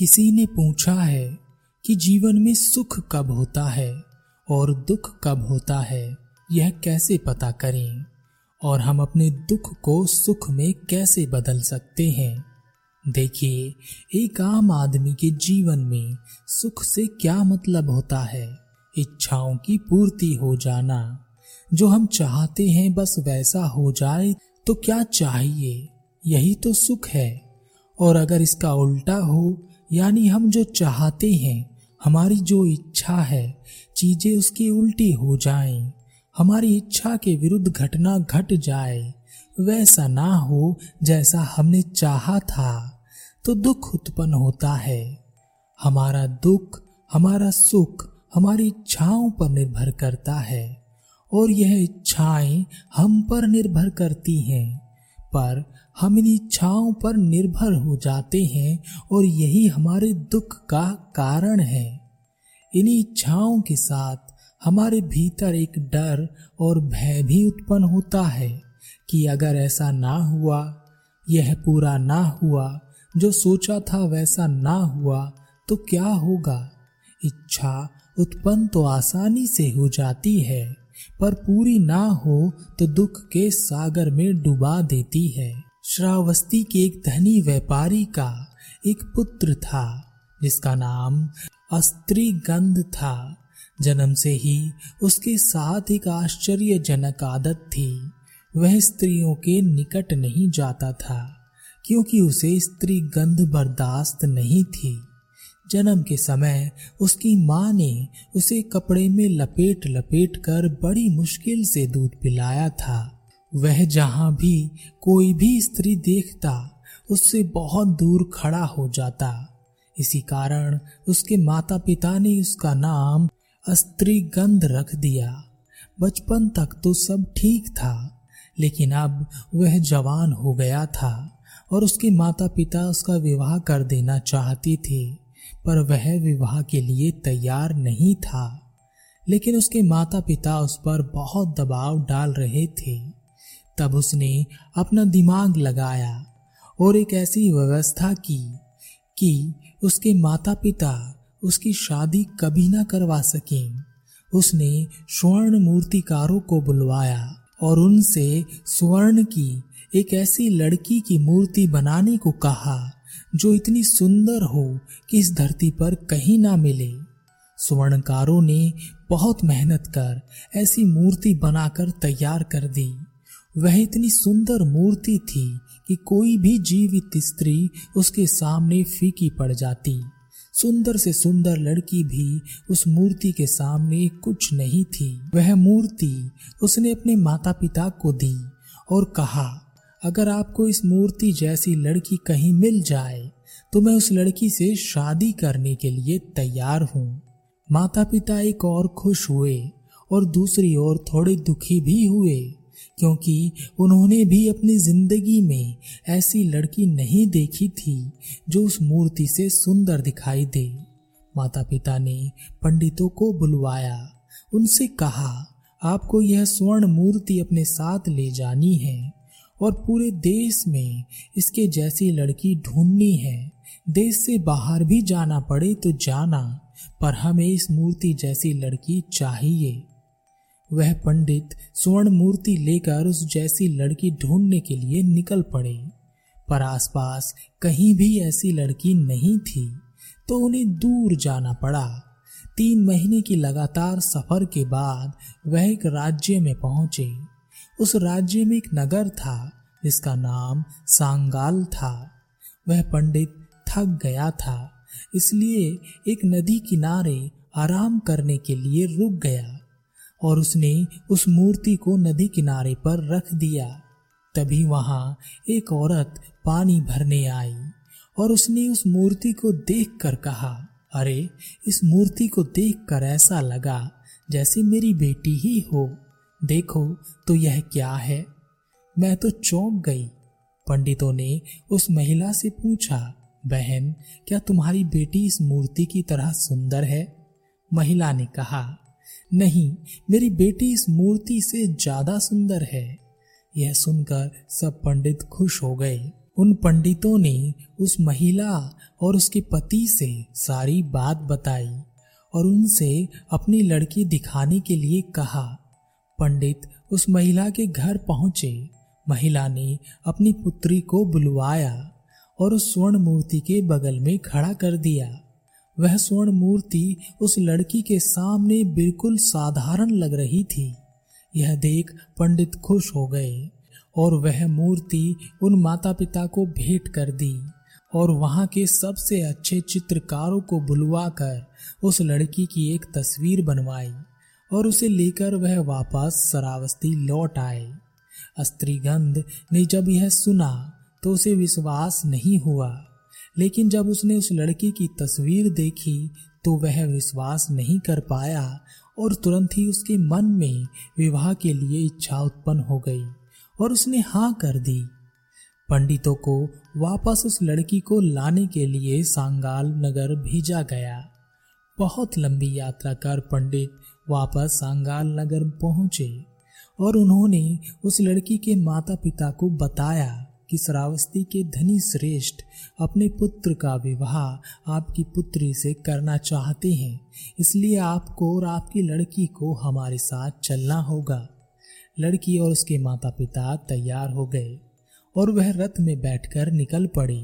किसी ने पूछा है कि जीवन में सुख कब होता है और दुख कब होता है, यह कैसे पता करें? और हम अपने दुख को सुख में कैसे बदल सकते हैं? देखिए, एक आम आदमी के जीवन में सुख से क्या मतलब होता है? इच्छाओं की पूर्ति हो जाना। जो हम चाहते हैं बस वैसा हो जाए तो क्या चाहिए? यही तो सुख है। और अगर इसका उल्टा हो यानी हम जो चाहते हैं हमारी जो इच्छा है चीज़ें उसकी उल्टी हो जाएँ, हमारी इच्छा के विरुद्ध घटना घट जाए। वैसा ना हो जैसा हमने चाहा था। तो दुख उत्पन्न होता है। हमारा दुख हमारा सुख हमारी इच्छाओं पर निर्भर करता है। और यह इच्छाएँ हम पर निर्भर करती हैं। पर हम इन इच्छाओं पर निर्भर हो जाते हैं और यही हमारे दुख का कारण है। इन इच्छाओं के साथ हमारे भीतर एक डर और भय भी उत्पन्न होता है कि अगर ऐसा ना हुआ, यह पूरा ना हुआ, जो सोचा था वैसा ना हुआ तो क्या होगा? इच्छा उत्पन्न तो आसानी से हो जाती है। पर पूरी ना हो तो दुख के सागर में डुबा देती है। श्रावस्ती के एक धनी व्यापारी का एक पुत्र था, जिसका नाम अस्त्री गंध था। जन्म से ही उसके साथ एक आश्चर्यजनक आदत थी। वह स्त्रियों के निकट नहीं जाता था, क्योंकि उसे स्त्री गंध बर्दाश्त नहीं थी। जन्म के समय उसकी माँ ने उसे कपड़े में लपेट लपेट कर बड़ी मुश्किल से दूध पिलाया था। वह जहाँ भी कोई भी स्त्री देखता, उससे बहुत दूर खड़ा हो जाता। इसी कारण उसके माता पिता ने उसका नाम अस्त्री गंध रख दिया। बचपन तक तो सब ठीक था, लेकिन अब वह जवान हो गया था और उसके माता पिता उसका विवाह कर देना चाहती थे। पर वह विवाह के लिए तैयार नहीं था। लेकिन उसके माता पिता उस पर बहुत दबाव डाल रहे थे। तब उसने अपना दिमाग लगाया और एक ऐसी व्यवस्था की कि उसके माता पिता उसकी शादी कभी ना करवा सके। उसने स्वर्ण मूर्तिकारों को बुलवाया और उनसे स्वर्ण की एक ऐसी लड़की की मूर्ति बनाने को कहा। जो इतनी सुंदर हो कि इस धरती पर कहीं ना मिले। स्वर्णकारों ने बहुत मेहनत कर ऐसी मूर्ति बनाकर तैयार कर दी। वह इतनी सुंदर मूर्ति थी कि कोई भी जीवित स्त्री उसके सामने फीकी पड़ जाती। सुंदर से सुंदर लड़की भी उस मूर्ति के सामने कुछ नहीं थी। वह मूर्ति उसने अपने माता पिता को दी और कहा अगर आपको इस मूर्ति जैसी लड़की कहीं मिल जाए तो मैं उस लड़की से शादी करने के लिए तैयार हूँ। माता पिता एक और खुश हुए और दूसरी ओर थोड़े दुखी भी हुए, क्योंकि उन्होंने भी अपनी ज़िंदगी में ऐसी लड़की नहीं देखी थी जो उस मूर्ति से सुंदर दिखाई दे। माता पिता ने पंडितों को बुलवाया। उनसे कहा, आपको यह स्वर्ण मूर्ति अपने साथ ले जानी है। और पूरे देश में इसके जैसी लड़की ढूंढनी है। देश से बाहर भी जाना पड़े तो जाना, पर हमें इस मूर्ति जैसी लड़की चाहिए। वह पंडित स्वर्ण मूर्ति लेकर उस जैसी लड़की ढूँढने के लिए निकल पड़े। पर आसपास कहीं भी ऐसी लड़की नहीं थी तो उन्हें दूर जाना पड़ा। तीन महीने की लगातार सफ़र के बाद वह एक राज्य में पहुँचे। उस राज्य में एक नगर था, जिसका नाम सांगाल था। वह पंडित थक गया था, इसलिए एक नदी किनारे आराम करने के लिए रुक गया और उसने उस मूर्ति को नदी किनारे पर रख दिया। तभी वहाँ एक औरत पानी भरने आई और उसने उस मूर्ति को देखकर कहा, अरे, इस मूर्ति को देखकर ऐसा लगा जैसे मेरी बेटी ही हो। देखो तो यह क्या है? मैं तो चौंक गई। पंडितों ने उस महिला से पूछा, बहन, क्या तुम्हारी बेटी इस मूर्ति की तरह सुंदर है? महिला ने कहा, नहीं, मेरी बेटी इस मूर्ति से ज़्यादा सुंदर है। यह सुनकर सब पंडित खुश हो गए। उन पंडितों ने उस महिला और उसके पति से सारी बात बताई और उनसे अपनी लड़की दिखाने के लिए कहा पंडित उस महिला के घर पहुँचे। महिला ने अपनी पुत्री को बुलवाया और उस स्वर्ण मूर्ति के बगल में खड़ा कर दिया। वह स्वर्ण मूर्ति उस लड़की के सामने बिल्कुल साधारण लग रही थी। यह देख पंडित खुश हो गए और वह मूर्ति उन माता पिता को भेंट कर दी और वहाँ के सबसे अच्छे चित्रकारों को बुलवाकर उस लड़की की एक तस्वीर बनवाई। और उसे लेकर वह वापस सरावस्ती लौट आए। अस्त्रीगंध ने जब यह सुना तो उसे विश्वास नहीं हुआ। लेकिन जब उसने उस लड़की की तस्वीर देखी तो वह विश्वास नहीं कर पाया और तुरंत ही उसके मन में विवाह के लिए इच्छा उत्पन्न हो गई और उसने हाँ कर दी। पंडितों को वापस उस लड़की को लाने के लिए सांगाल नगर भेजा गया। बहुत लंबी यात्रा कर पंडित वापस सांगाल नगर पहुँचे और उन्होंने उस लड़की के माता पिता को बताया कि श्रावस्ती के धनी श्रेष्ठ अपने पुत्र का विवाह आपकी पुत्री से करना चाहते हैं, इसलिए आपको और आपकी लड़की को हमारे साथ चलना होगा। लड़की और उसके माता पिता तैयार हो गए और वह रथ में बैठकर निकल पड़े।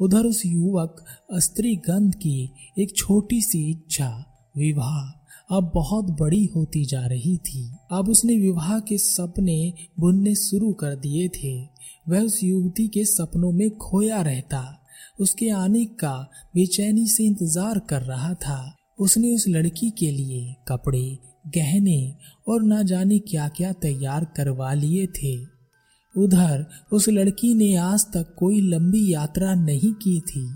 उधर उस युवक स्त्री गंध की एक छोटी सी इच्छा, विवाह अब बहुत बड़ी होती जा रही थी। अब उसने विवाह के सपने बुनने शुरू कर दिए थे। वह उस युवती के सपनों में खोया रहता। उसके आने का बेचैनी से इंतज़ार कर रहा था। उसने उस लड़की के लिए कपड़े, गहने और ना जाने क्या क्या तैयार करवा लिए थे। उधर उस लड़की ने आज तक कोई लंबी यात्रा नहीं की थी।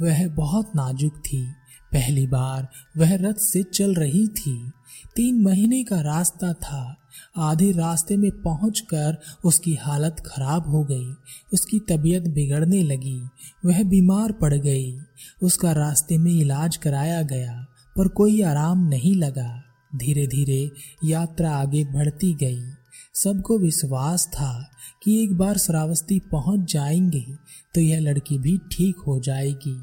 वह बहुत नाजुक थी। पहली बार वह रथ से चल रही थी। तीन महीने का रास्ता था। आधे रास्ते में पहुंचकर उसकी हालत खराब हो गई। उसकी तबीयत बिगड़ने लगी। वह बीमार पड़ गई। उसका रास्ते में इलाज कराया गया, पर कोई आराम नहीं लगा। धीरे धीरे यात्रा आगे बढ़ती गई। सबको विश्वास था कि एक बार श्रावस्ती पहुँच जाएँगे तो यह लड़की भी ठीक हो जाएगी।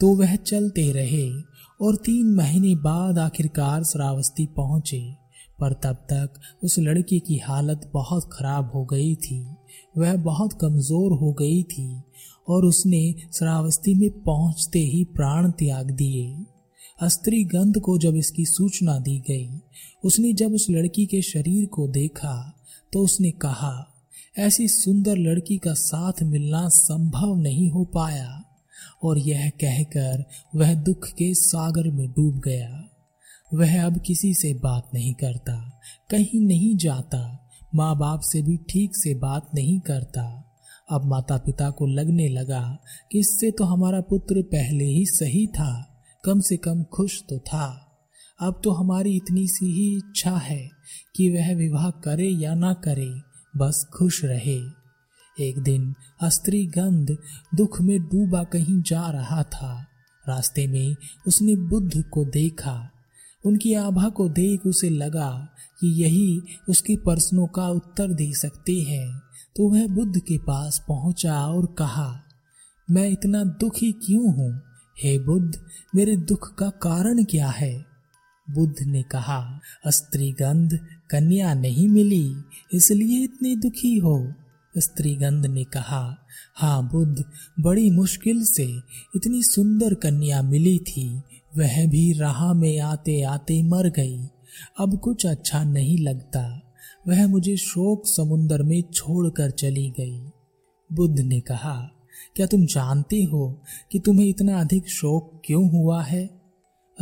तो वह चलते रहे। और तीन महीने बाद आखिरकार श्रावस्ती पहुँचे। पर तब तक उस लड़की की हालत बहुत खराब हो गई थी। वह बहुत कमज़ोर हो गई थी और उसने श्रावस्ती में पहुँचते ही प्राण त्याग दिए। स्त्री गंध को जब इसकी सूचना दी गई, उसने जब उस लड़की के शरीर को देखा तो उसने कहा, ऐसी सुंदर लड़की का साथ मिलना संभव नहीं हो पाया। और यह कहकर वह दुख के सागर में डूब गया। वह अब किसी से बात नहीं करता, कहीं नहीं जाता माँ बाप से भी ठीक से बात नहीं करता। अब माता पिता को लगने लगा कि इससे तो हमारा पुत्र पहले ही सही था, कम से कम खुश तो था। अब तो हमारी इतनी सी ही इच्छा है कि वह विवाह करे या ना करे, बस खुश रहे। एक दिन अस्त्री गंध दुख में डूबा कहीं जा रहा था। रास्ते में उसने बुद्ध को देखा। उनकी आभा को देख उसे लगा कि यही उसके प्रश्नों का उत्तर दे सकते हैं। तो वह बुद्ध के पास पहुँचा और कहा, मैं इतना दुखी क्यों हूँ? हे बुद्ध, मेरे दुख का कारण क्या है? बुद्ध ने कहा अस्त्रीगंध कन्या नहीं मिली, इसलिए इतनी दुखी हो। स्त्रीगंध ने कहा हाँ बुद्ध, बड़ी मुश्किल से इतनी सुंदर कन्या मिली थी। वह भी राह में आते आते मर गई। अब कुछ अच्छा नहीं लगता। वह मुझे शोक समुन्दर में छोड़कर चली गई। बुद्ध ने कहा, क्या तुम जानते हो कि तुम्हें इतना अधिक शोक क्यों हुआ है?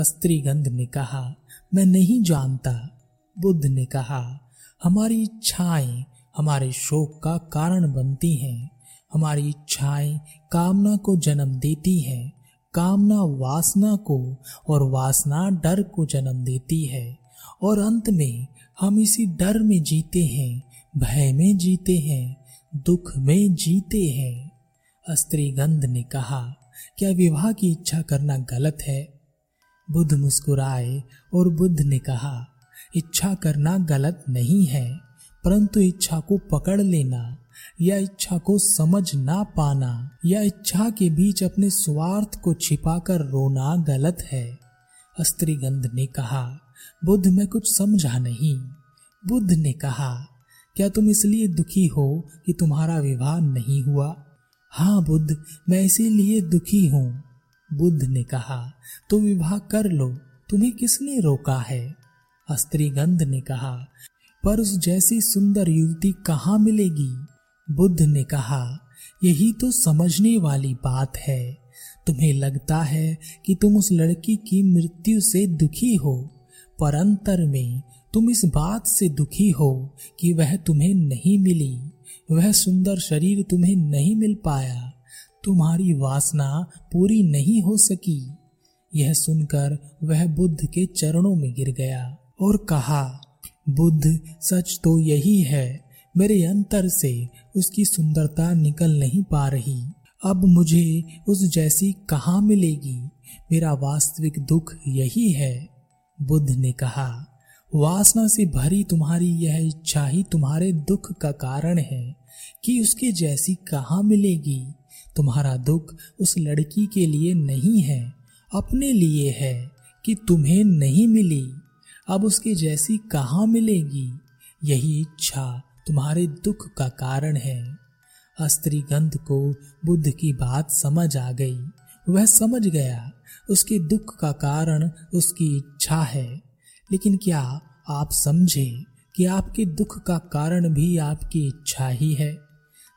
स्त्रीगंध ने कहा, मैं नहीं जानता। बुद्ध ने कहा, हमारी इच्छाएँ हमारे शोक का कारण बनती हैं, हमारी इच्छाएँ कामना को जन्म देती हैं, कामना वासना को और वासना डर को जन्म देती है। और अंत में हम इसी डर में जीते हैं, भय में जीते हैं, दुख में जीते हैं। स्त्रीगंध ने कहा, क्या विवाह की इच्छा करना गलत है? बुद्ध मुस्कुराए और बुद्ध ने कहा, इच्छा करना गलत नहीं है। परंतु इच्छा को पकड़ लेना, या इच्छा को समझ ना पाना, या इच्छा के बीच अपने स्वार्थ को छिपाकर रोना गलत है। स्त्रीगंध ने कहा, बुद्ध, मैं कुछ समझा नहीं। बुद्ध ने कहा, क्या तुम इसलिए दुखी हो कि तुम्हारा विवाह नहीं हुआ? हाँ बुद्ध, मैं इसीलिए दुखी हूँ। बुद्ध ने कहा तो विवाह कर लो, तुम्हें किसने रोका है? स्त्रीगंध ने कहा पर उस जैसी सुंदर युवती कहाँ मिलेगी? बुद्ध ने कहा, यही तो समझने वाली बात है। तुम्हें लगता है कि तुम उस लड़की की मृत्यु से दुखी हो, पर अंतर में तुम इस बात से दुखी हो कि वह तुम्हें नहीं मिली। वह सुंदर शरीर तुम्हें नहीं मिल पाया। तुम्हारी वासना पूरी नहीं हो सकी। यह सुनकर वह बुद्ध के चरणों में गिर गया और कहा बुद्ध सच तो यही है, मेरे अंतर से उसकी सुंदरता निकल नहीं पा रही। अब मुझे उस जैसी कहाँ मिलेगी? मेरा वास्तविक दुख यही है, बुद्ध ने कहा। वासना से भरी तुम्हारी यह इच्छा ही तुम्हारे दुख का कारण है कि उसके जैसी कहाँ मिलेगी। तुम्हारा दुख उस लड़की के लिए नहीं है, अपने लिए है कि तुम्हें नहीं मिली। अब उसके जैसी कहाँ मिलेगी? यही इच्छा तुम्हारे दुख का कारण है। अस्त्रीगंध को बुद्ध की बात समझ आ गई। वह समझ गया, उसके दुख का कारण उसकी इच्छा है। लेकिन क्या आप समझे कि आपके दुख का कारण भी आपकी इच्छा ही है?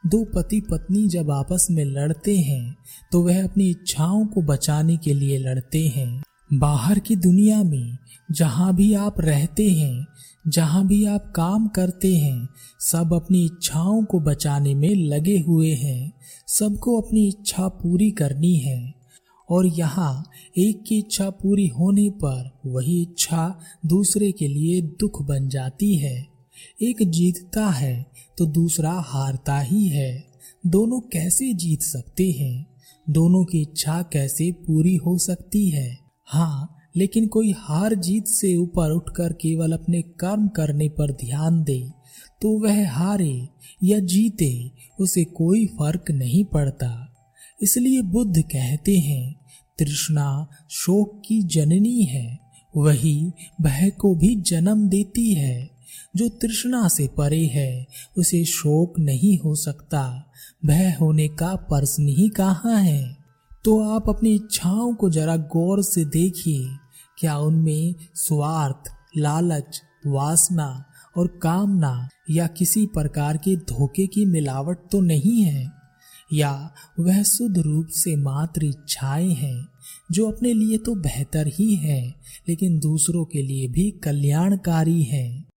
दो पति पत्नी जब आपस में लड़ते हैं तो वह अपनी इच्छाओं को बचाने के लिए लड़ते हैं। बाहर की दुनिया में जहाँ भी आप रहते हैं, जहाँ भी आप काम करते हैं, सब अपनी इच्छाओं को बचाने में लगे हुए हैं। सबको अपनी इच्छा पूरी करनी है। और यहाँ एक की इच्छा पूरी होने पर वही इच्छा दूसरे के लिए दुख बन जाती है। एक जीतता है तो दूसरा हारता ही है। दोनों कैसे जीत सकते हैं? दोनों की इच्छा कैसे पूरी हो सकती है? हाँ लेकिन कोई हार जीत से ऊपर उठकर केवल अपने कर्म करने पर ध्यान दे तो वह हारे या जीते, उसे कोई फ़र्क नहीं पड़ता। इसलिए बुद्ध कहते हैं, तृष्णा शोक की जननी है, वही भय को भी जन्म देती है। जो तृष्णा से परे है, उसे शोक नहीं हो सकता, भय होने का प्रश्न ही कहाँ है? तो आप अपनी इच्छाओं को जरा गौर से देखिए, क्या उनमें स्वार्थ, लालच, वासना और कामना या किसी प्रकार के धोखे की मिलावट तो नहीं है? या वह शुद्ध रूप से मात्र इच्छाएँ हैं, जो अपने लिए तो बेहतर ही है, लेकिन दूसरों के लिए भी कल्याणकारी है?